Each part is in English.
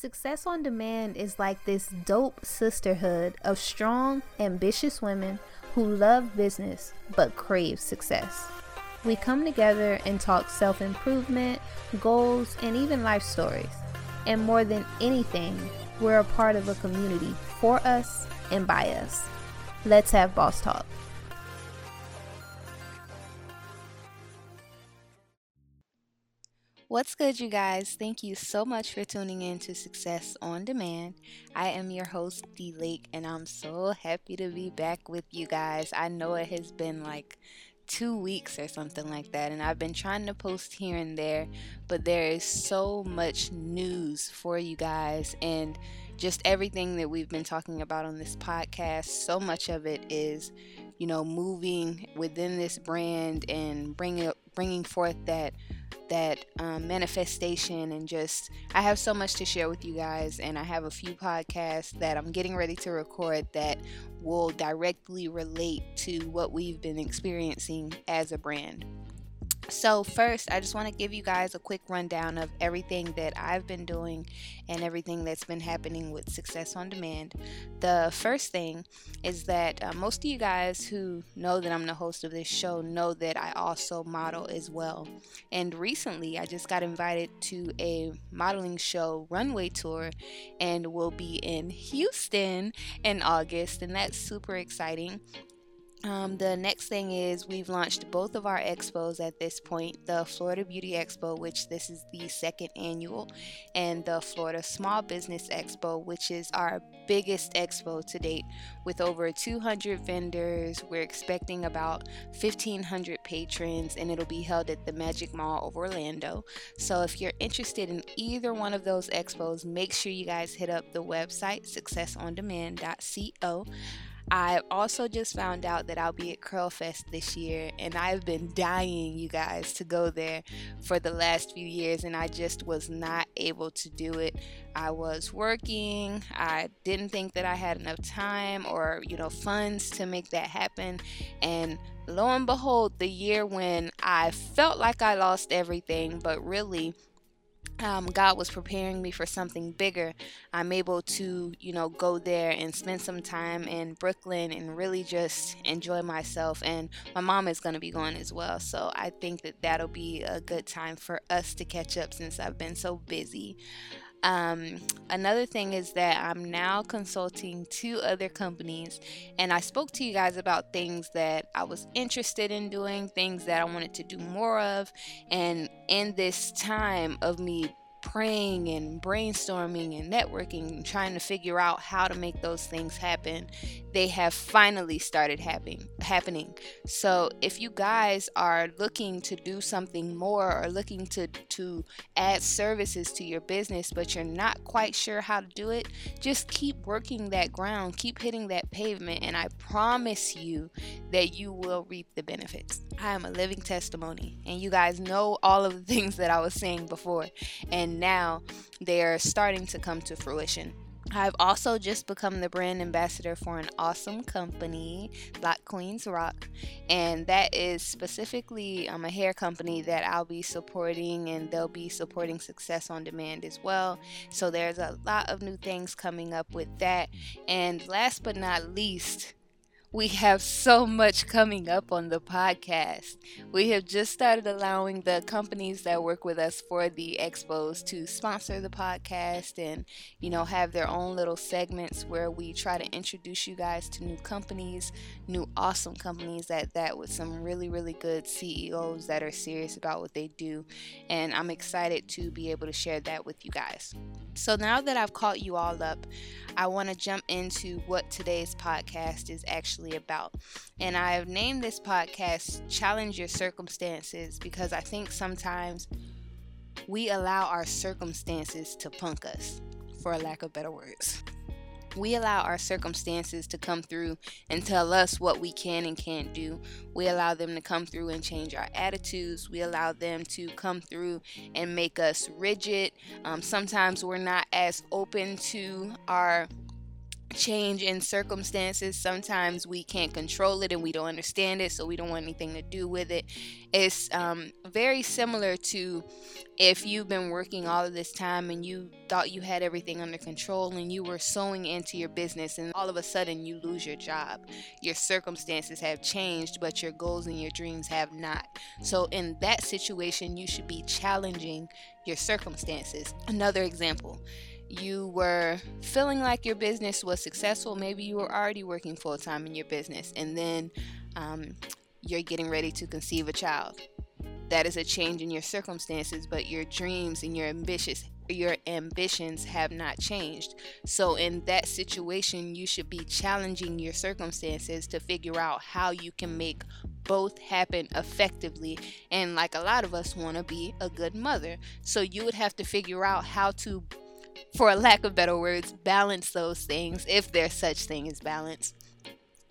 Success on Demand is like this dope sisterhood of strong, ambitious women who love business but crave success. We come together and talk self improvement, goals, and even life stories. And more than anything, we're a part of a community for us and by us. Let's have Boss Talk. What's good, you guys? Thank you so much for tuning in to Success on Demand. I am your host, D Lake, and I'm so happy to be back with you guys. I know it has been like two weeks or something like that, and I've been trying to post here and there, but there is so much news for you guys, and just everything that we've been talking about on this podcast. So much of it is, you know, moving within this brand and bringing bringing forth that that um, manifestation and just I have so much to share with you guys and I have a few podcasts that I'm getting ready to record that will directly relate to what we've been experiencing as a brand. So, first, I just want to give you guys a quick rundown of everything that I've been doing and everything that's been happening with Success on Demand. The first thing is that uh, most of you guys who know that I'm the host of this show know that I also model as well. And recently, I just got invited to a modeling show runway tour and will be in Houston in August, and that's super exciting. Um, the next thing is we've launched both of our expos at this point the Florida Beauty Expo, which this is the second annual, and the Florida Small Business Expo, which is our biggest expo to date with over 200 vendors. We're expecting about 1,500 patrons, and it'll be held at the Magic Mall of Orlando. So if you're interested in either one of those expos, make sure you guys hit up the website successondemand.co. I also just found out that I'll be at Curlfest this year, and I've been dying, you guys, to go there for the last few years, and I just was not able to do it. I was working, I didn't think that I had enough time or, you know, funds to make that happen, and lo and behold, the year when I felt like I lost everything, but really, um, God was preparing me for something bigger. I'm able to, you know, go there and spend some time in Brooklyn and really just enjoy myself. And my mom is going to be going as well. So I think that that'll be a good time for us to catch up since I've been so busy. Um, another thing is that I'm now consulting two other companies, and I spoke to you guys about things that I was interested in doing, things that I wanted to do more of, and in this time of me praying and brainstorming and networking and trying to figure out how to make those things happen they have finally started happening happening. So if you guys are looking to do something more or looking to to add services to your business but you're not quite sure how to do it just keep working that ground keep hitting that pavement and i promise you that you will reap the benefits. I am a living testimony and you guys know all of the things that i was saying before and now they're starting to come to fruition I've also just become the brand ambassador for an awesome company, Black Queens Rock, and that is specifically um, a hair company that I'll be supporting, and they'll be supporting Success on Demand as well. So there's a lot of new things coming up with that. And last but not least, we have so much coming up on the podcast. We have just started allowing the companies that work with us for the expos to sponsor the podcast and, you know, have their own little segments where we try to introduce you guys to new companies, new awesome companies at that with some really, really good CEOs that are serious about what they do. And I'm excited to be able to share that with you guys. So now that I've caught you all up, I want to jump into what today's podcast is actually about. And I've named this podcast Challenge Your Circumstances because I think sometimes we allow our circumstances to punk us, for lack of better words. We allow our circumstances to come through and tell us what we can and can't do. We allow them to come through and change our attitudes. We allow them to come through and make us rigid. Um, sometimes we're not as open to our change in circumstances. Sometimes we can't control it and we don't understand it, so we don't want anything to do with it. It's um, very similar to if you've been working all of this time and you thought you had everything under control and you were sowing into your business, and all of a sudden you lose your job. Your circumstances have changed, but your goals and your dreams have not. So, in that situation, you should be challenging your circumstances. Another example you were feeling like your business was successful. Maybe you were already working full time in your business, and then um, you're getting ready to conceive a child. That is a change in your circumstances, but your dreams and your ambitious your ambitions have not changed. So in that situation, you should be challenging your circumstances to figure out how you can make both happen effectively. And like a lot of us want to be a good mother. So you would have to figure out how to for a lack of better words, balance those things if there's such thing as balance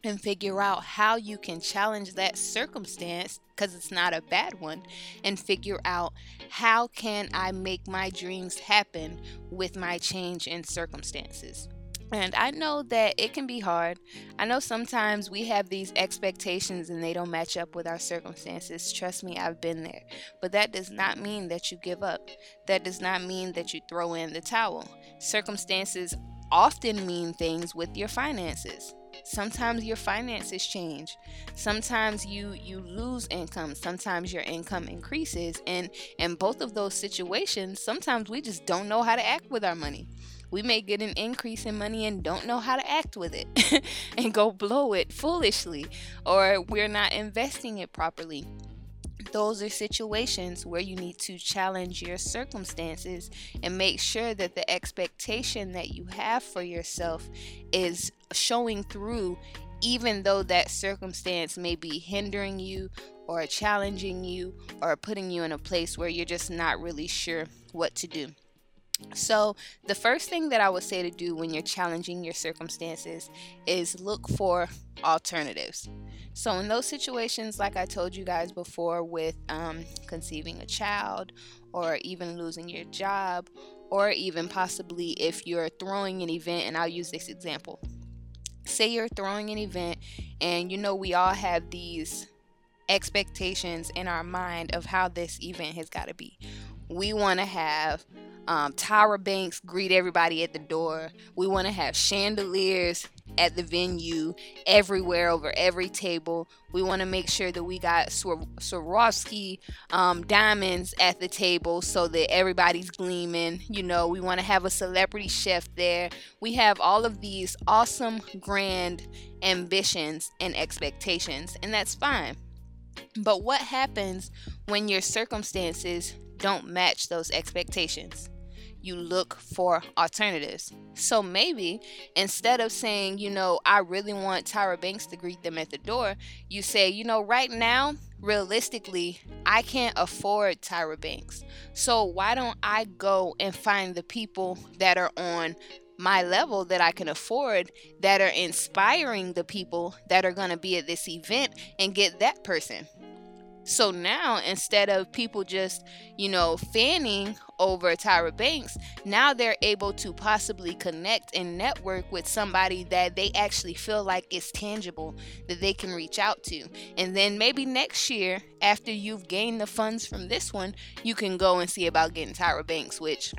and figure out how you can challenge that circumstance because it's not a bad one and figure out how can I make my dreams happen with my change in circumstances. And I know that it can be hard. I know sometimes we have these expectations and they don't match up with our circumstances. Trust me, I've been there. But that does not mean that you give up. That does not mean that you throw in the towel. Circumstances often mean things with your finances. Sometimes your finances change. Sometimes you you lose income. Sometimes your income increases. And in both of those situations, sometimes we just don't know how to act with our money we may get an increase in money and don't know how to act with it and go blow it foolishly, or we're not investing it properly. Those are situations where you need to challenge your circumstances and make sure that the expectation that you have for yourself is showing through, even though that circumstance may be hindering you or challenging you or putting you in a place where you're just not really sure what to do. So, the first thing that I would say to do when you're challenging your circumstances is look for alternatives. So, in those situations, like I told you guys before, with um, conceiving a child, or even losing your job, or even possibly if you're throwing an event, and I'll use this example. Say you're throwing an event, and you know, we all have these expectations in our mind of how this event has got to be. We want to have um, Tyra Banks greet everybody at the door. We want to have chandeliers at the venue, everywhere, over every table. We want to make sure that we got Swarovski um, diamonds at the table so that everybody's gleaming. You know, we want to have a celebrity chef there. We have all of these awesome, grand ambitions and expectations, and that's fine. But what happens when your circumstances don't match those expectations? You look for alternatives. So maybe instead of saying, you know, I really want Tyra Banks to greet them at the door, you say, you know, right now, realistically, I can't afford Tyra Banks. So why don't I go and find the people that are on my level that I can afford that are inspiring the people that are going to be at this event and get that person. So now, instead of people just, you know, fanning over Tyra Banks, now they're able to possibly connect and network with somebody that they actually feel like is tangible that they can reach out to. And then maybe next year, after you've gained the funds from this one, you can go and see about getting Tyra Banks, which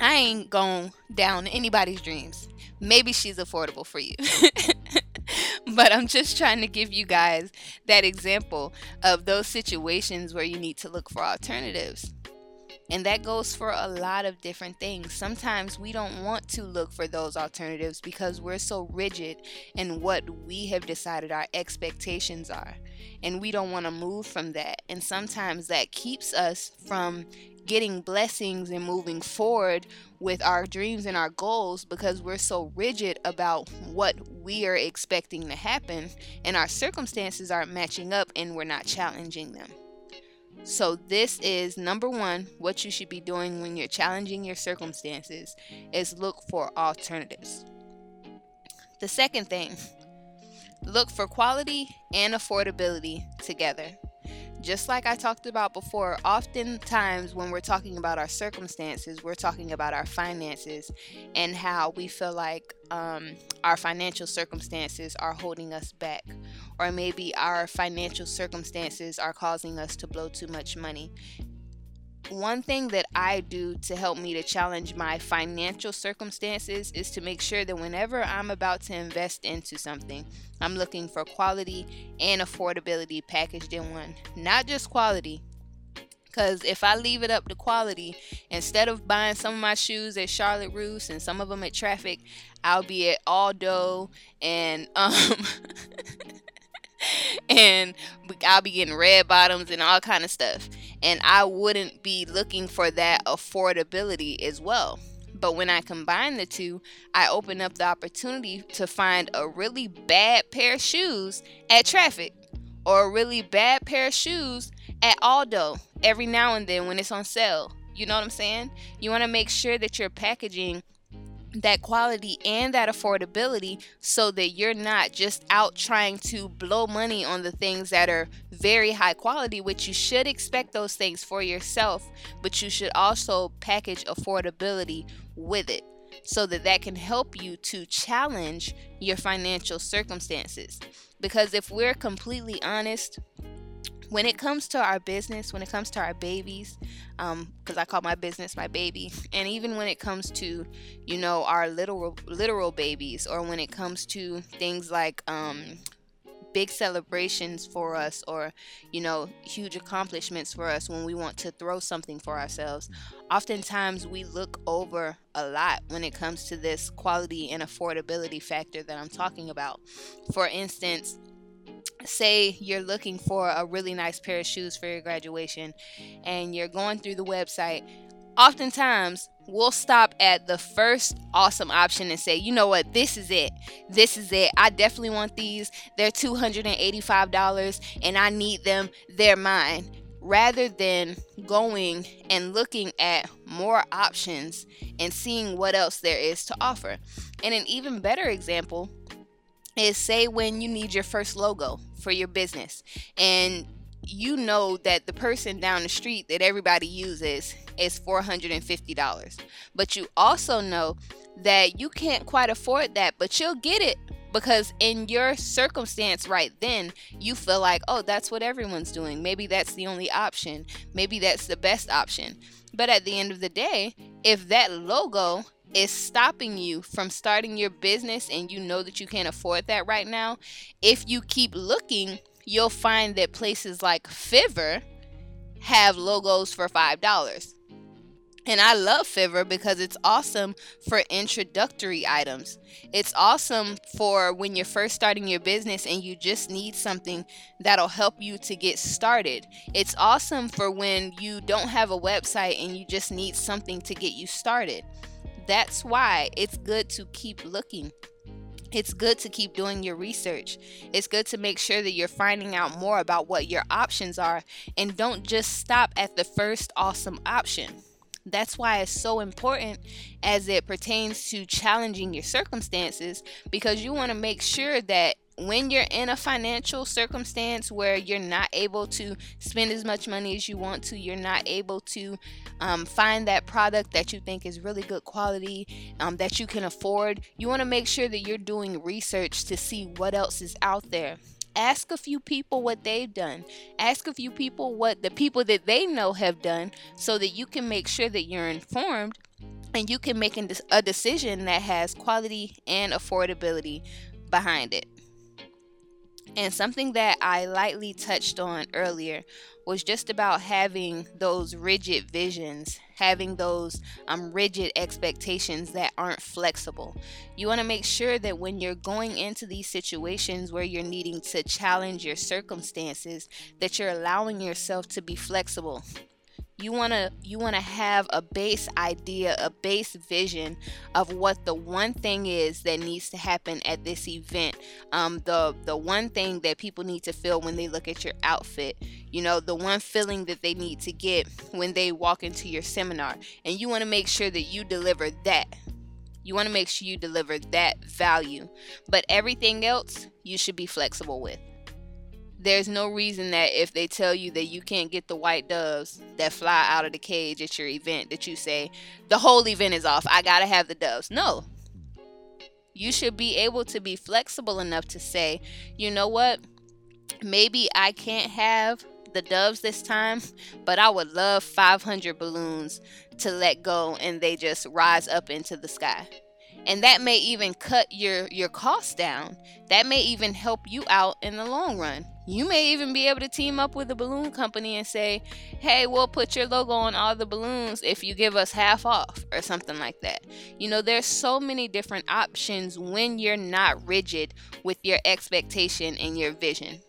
I ain't going down anybody's dreams. Maybe she's affordable for you. but I'm just trying to give you guys that example of those situations where you need to look for alternatives. And that goes for a lot of different things. Sometimes we don't want to look for those alternatives because we're so rigid in what we have decided our expectations are. And we don't want to move from that. And sometimes that keeps us from getting blessings and moving forward with our dreams and our goals because we're so rigid about what we are expecting to happen and our circumstances aren't matching up and we're not challenging them. So, this is number one what you should be doing when you're challenging your circumstances is look for alternatives. The second thing, look for quality and affordability together. Just like I talked about before, oftentimes when we're talking about our circumstances, we're talking about our finances and how we feel like um, our financial circumstances are holding us back, or maybe our financial circumstances are causing us to blow too much money one thing that I do to help me to challenge my financial circumstances is to make sure that whenever I'm about to invest into something, I'm looking for quality and affordability packaged in one. Not just quality, because if I leave it up to quality, instead of buying some of my shoes at Charlotte Russe and some of them at Traffic, I'll be at Aldo and um and I'll be getting red bottoms and all kind of stuff. And I wouldn't be looking for that affordability as well. But when I combine the two, I open up the opportunity to find a really bad pair of shoes at traffic or a really bad pair of shoes at Aldo every now and then when it's on sale. You know what I'm saying? You want to make sure that you're packaging that quality and that affordability so that you're not just out trying to blow money on the things that are very high quality, which you should expect those things for yourself, but you should also package affordability with it so that that can help you to challenge your financial circumstances. Because if we're completely honest, when it comes to our business, when it comes to our babies, because um, I call my business my baby, and even when it comes to, you know, our literal literal babies, or when it comes to things like um, big celebrations for us, or you know, huge accomplishments for us when we want to throw something for ourselves, oftentimes we look over a lot when it comes to this quality and affordability factor that I'm talking about. For instance say you're looking for a really nice pair of shoes for your graduation and you're going through the website, oftentimes we'll stop at the first awesome option and say, you know what, this is it. This is it. I definitely want these. They're $285 and I need them. They're mine. Rather than going and looking at more options and seeing what else there is to offer. And an even better example is say when you need your first logo for your business and you know that the person down the street that everybody uses is $450 but you also know that you can't quite afford that but you'll get it because in your circumstance right then you feel like oh that's what everyone's doing. Maybe that's the only option. Maybe that's the best option. But at the end of the day if that logo is stopping you from starting your business and you know that you can't afford that right now, if you keep looking, you'll find that places like Fiverr have logos for $5. And I love Fiverr because it's awesome for introductory items. It's awesome for when you're first starting your business and you just need something that'll help you to get started. It's awesome for when you don't have a website and you just need something to get you started. That's why it's good to keep looking. It's good to keep doing your research. It's good to make sure that you're finding out more about what your options are and don't just stop at the first awesome option. That's why it's so important as it pertains to challenging your circumstances because you want to make sure that when you're in a financial circumstance where you're not able to spend as much money as you want to, you're not able to um, find that product that you think is really good quality, um, that you can afford, you want to make sure that you're doing research to see what else is out there. Ask a few people what they've done. Ask a few people what the people that they know have done so that you can make sure that you're informed and you can make a decision that has quality and affordability behind it. And something that I lightly touched on earlier was just about having those rigid visions, having those um, rigid expectations that aren't flexible. You want to make sure that when you're going into these situations where you're needing to challenge your circumstances, that you're allowing yourself to be flexible you want to you want to have a base idea a base vision of what the one thing is that needs to happen at this event. Um, the the one thing that people need to feel when they look at your outfit. You know the one feeling that they need to get when they walk into your seminar. And you want to make sure that you deliver that. You want to make sure you deliver that value. But everything else you should be flexible with there's no reason that if they tell you that you can't get the white doves that fly out of the cage at your event, that you say, the whole event is off. I got to have the doves. No. You should be able to be flexible enough to say, you know what? Maybe I can't have the doves this time, but I would love 500 balloons to let go and they just rise up into the sky. And that may even cut your your costs down. That may even help you out in the long run. You may even be able to team up with a balloon company and say, "Hey, we'll put your logo on all the balloons if you give us half off or something like that." You know, there's so many different options when you're not rigid with your expectation and your vision.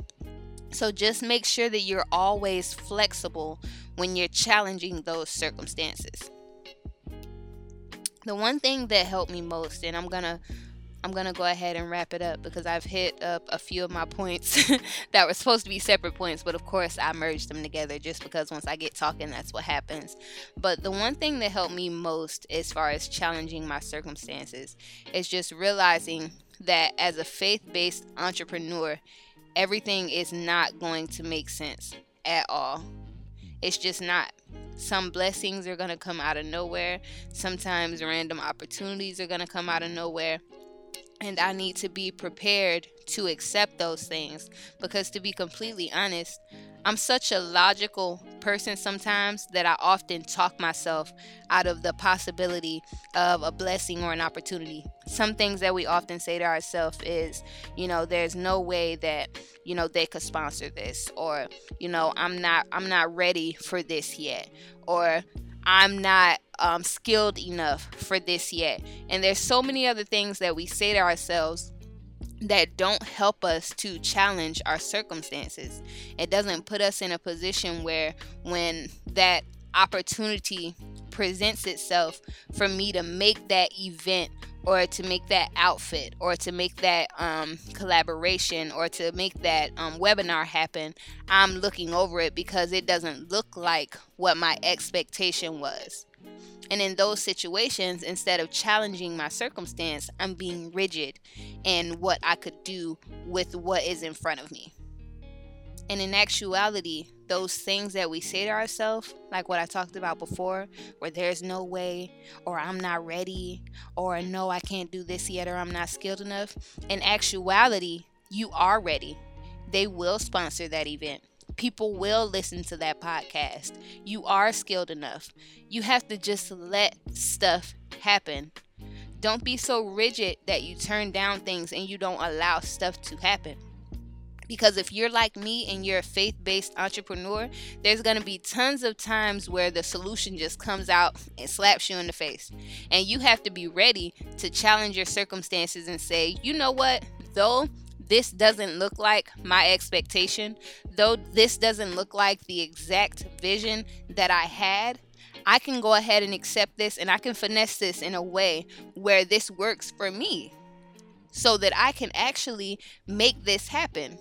So just make sure that you're always flexible when you're challenging those circumstances. The one thing that helped me most, and I'm gonna I'm gonna go ahead and wrap it up because I've hit up a few of my points that were supposed to be separate points, but of course I merged them together just because once I get talking, that's what happens. But the one thing that helped me most as far as challenging my circumstances is just realizing that as a faith based entrepreneur, everything is not going to make sense at all. It's just not. Some blessings are going to come out of nowhere. Sometimes random opportunities are going to come out of nowhere. And I need to be prepared to accept those things because, to be completely honest, I'm such a logical person sometimes that I often talk myself out of the possibility of a blessing or an opportunity. Some things that we often say to ourselves is, you know, there's no way that, you know, they could sponsor this or, you know, I'm not I'm not ready for this yet or I'm not um, skilled enough for this yet. And there's so many other things that we say to ourselves that don't help us to challenge our circumstances. It doesn't put us in a position where when that opportunity presents itself for me to make that event or to make that outfit or to make that um, collaboration or to make that um, webinar happen, I'm looking over it because it doesn't look like what my expectation was. And in those situations, instead of challenging my circumstance, I'm being rigid in what I could do with what is in front of me. And in actuality, those things that we say to ourselves, like what I talked about before, where there's no way, or I'm not ready, or no, I can't do this yet, or I'm not skilled enough, in actuality, you are ready. They will sponsor that event people will listen to that podcast. You are skilled enough. You have to just let stuff happen. Don't be so rigid that you turn down things and you don't allow stuff to happen. Because if you're like me and you're a faith based entrepreneur, there's going to be tons of times where the solution just comes out and slaps you in the face. And you have to be ready to challenge your circumstances and say, you know what? Though this doesn't look like my expectation, though this doesn't look like the exact vision that I had, I can go ahead and accept this and I can finesse this in a way where this works for me so that I can actually make this happen.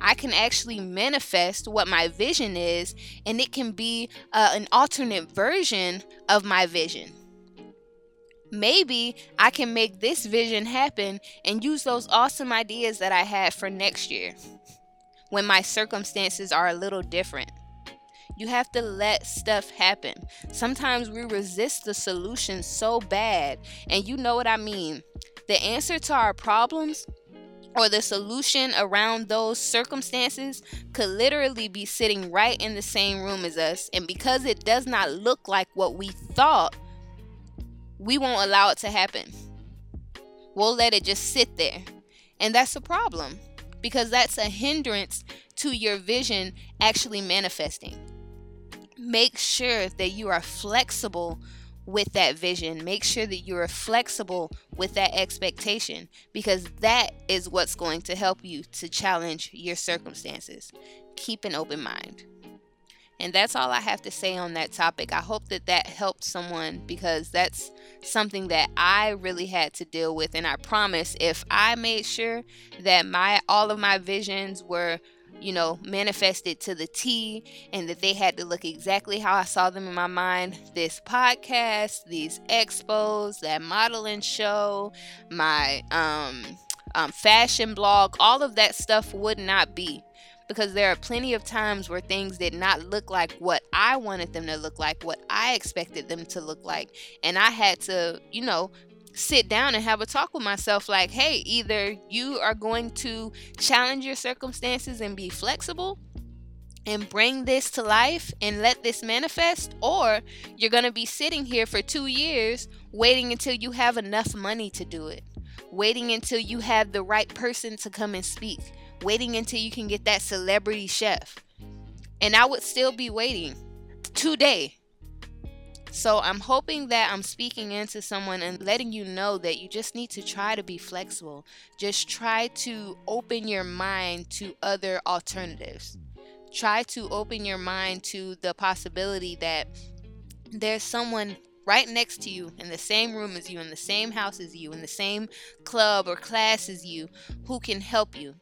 I can actually manifest what my vision is, and it can be uh, an alternate version of my vision maybe I can make this vision happen and use those awesome ideas that I had for next year when my circumstances are a little different. You have to let stuff happen. Sometimes we resist the solution so bad, and you know what I mean. The answer to our problems or the solution around those circumstances could literally be sitting right in the same room as us. And because it does not look like what we thought, we won't allow it to happen. We'll let it just sit there. And that's a problem because that's a hindrance to your vision actually manifesting. Make sure that you are flexible with that vision. Make sure that you are flexible with that expectation because that is what's going to help you to challenge your circumstances. Keep an open mind. And that's all I have to say on that topic. I hope that that helped someone because that's something that I really had to deal with and I promise if I made sure that my all of my visions were you know, manifested to the T and that they had to look exactly how I saw them in my mind. This podcast, these expos, that modeling show, my um, um, fashion blog, all of that stuff would not be because there are plenty of times where things did not look like what I wanted them to look like, what I expected them to look like. And I had to, you know, sit down and have a talk with myself like, hey, either you are going to challenge your circumstances and be flexible and bring this to life and let this manifest, or you're going to be sitting here for two years waiting until you have enough money to do it, waiting until you have the right person to come and speak, waiting until you can get that celebrity chef. And I would still be waiting today. So I'm hoping that I'm speaking into someone and letting you know that you just need to try to be flexible. Just try to open your mind to other alternatives try to open your mind to the possibility that there's someone right next to you in the same room as you, in the same house as you, in the same club or class as you, who can help you.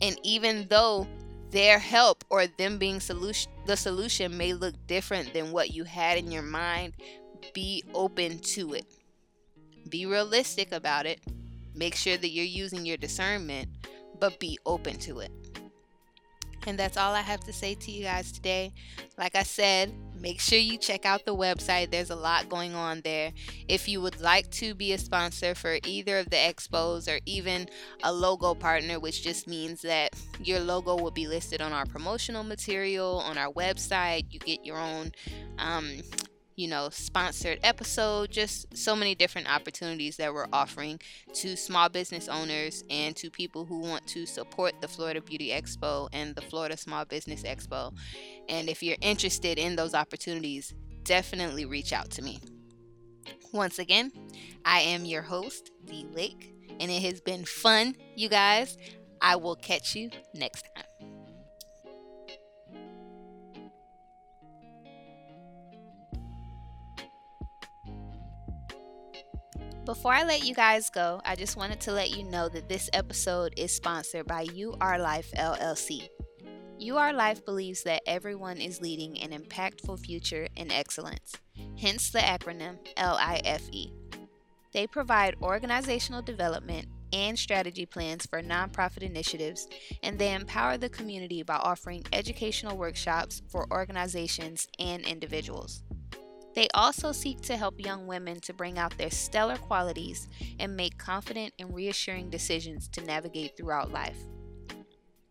And even though their help or them being solution the solution may look different than what you had in your mind, be open to it. Be realistic about it. Make sure that you're using your discernment, but be open to it. And that's all I have to say to you guys today. Like I said, make sure you check out the website. There's a lot going on there. If you would like to be a sponsor for either of the expos or even a logo partner, which just means that your logo will be listed on our promotional material on our website, you get your own um, you know, sponsored episode, just so many different opportunities that we're offering to small business owners and to people who want to support the Florida Beauty Expo and the Florida Small Business Expo. And if you're interested in those opportunities, definitely reach out to me. Once again, I am your host, D Lake, and it has been fun, you guys. I will catch you next time. Before I let you guys go, I just wanted to let you know that this episode is sponsored by Are Life LLC. Are Life believes that everyone is leading an impactful future in excellence, hence the acronym LIFE. They provide organizational development and strategy plans for nonprofit initiatives, and they empower the community by offering educational workshops for organizations and individuals. They also seek to help young women to bring out their stellar qualities and make confident and reassuring decisions to navigate throughout life.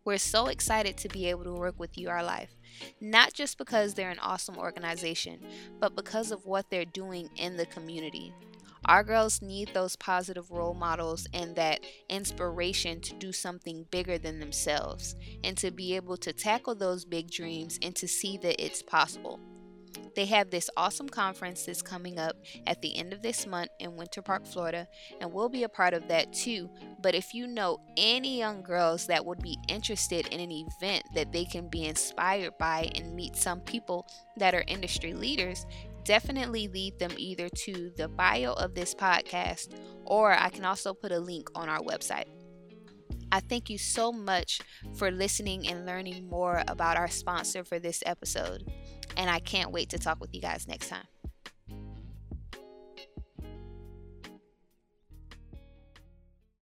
We're so excited to be able to work with Are Life, not just because they're an awesome organization, but because of what they're doing in the community. Our girls need those positive role models and that inspiration to do something bigger than themselves and to be able to tackle those big dreams and to see that it's possible. They have this awesome conference that's coming up at the end of this month in Winter Park, Florida, and we'll be a part of that too. But if you know any young girls that would be interested in an event that they can be inspired by and meet some people that are industry leaders, definitely lead them either to the bio of this podcast or I can also put a link on our website. I thank you so much for listening and learning more about our sponsor for this episode and I can't wait to talk with you guys next time.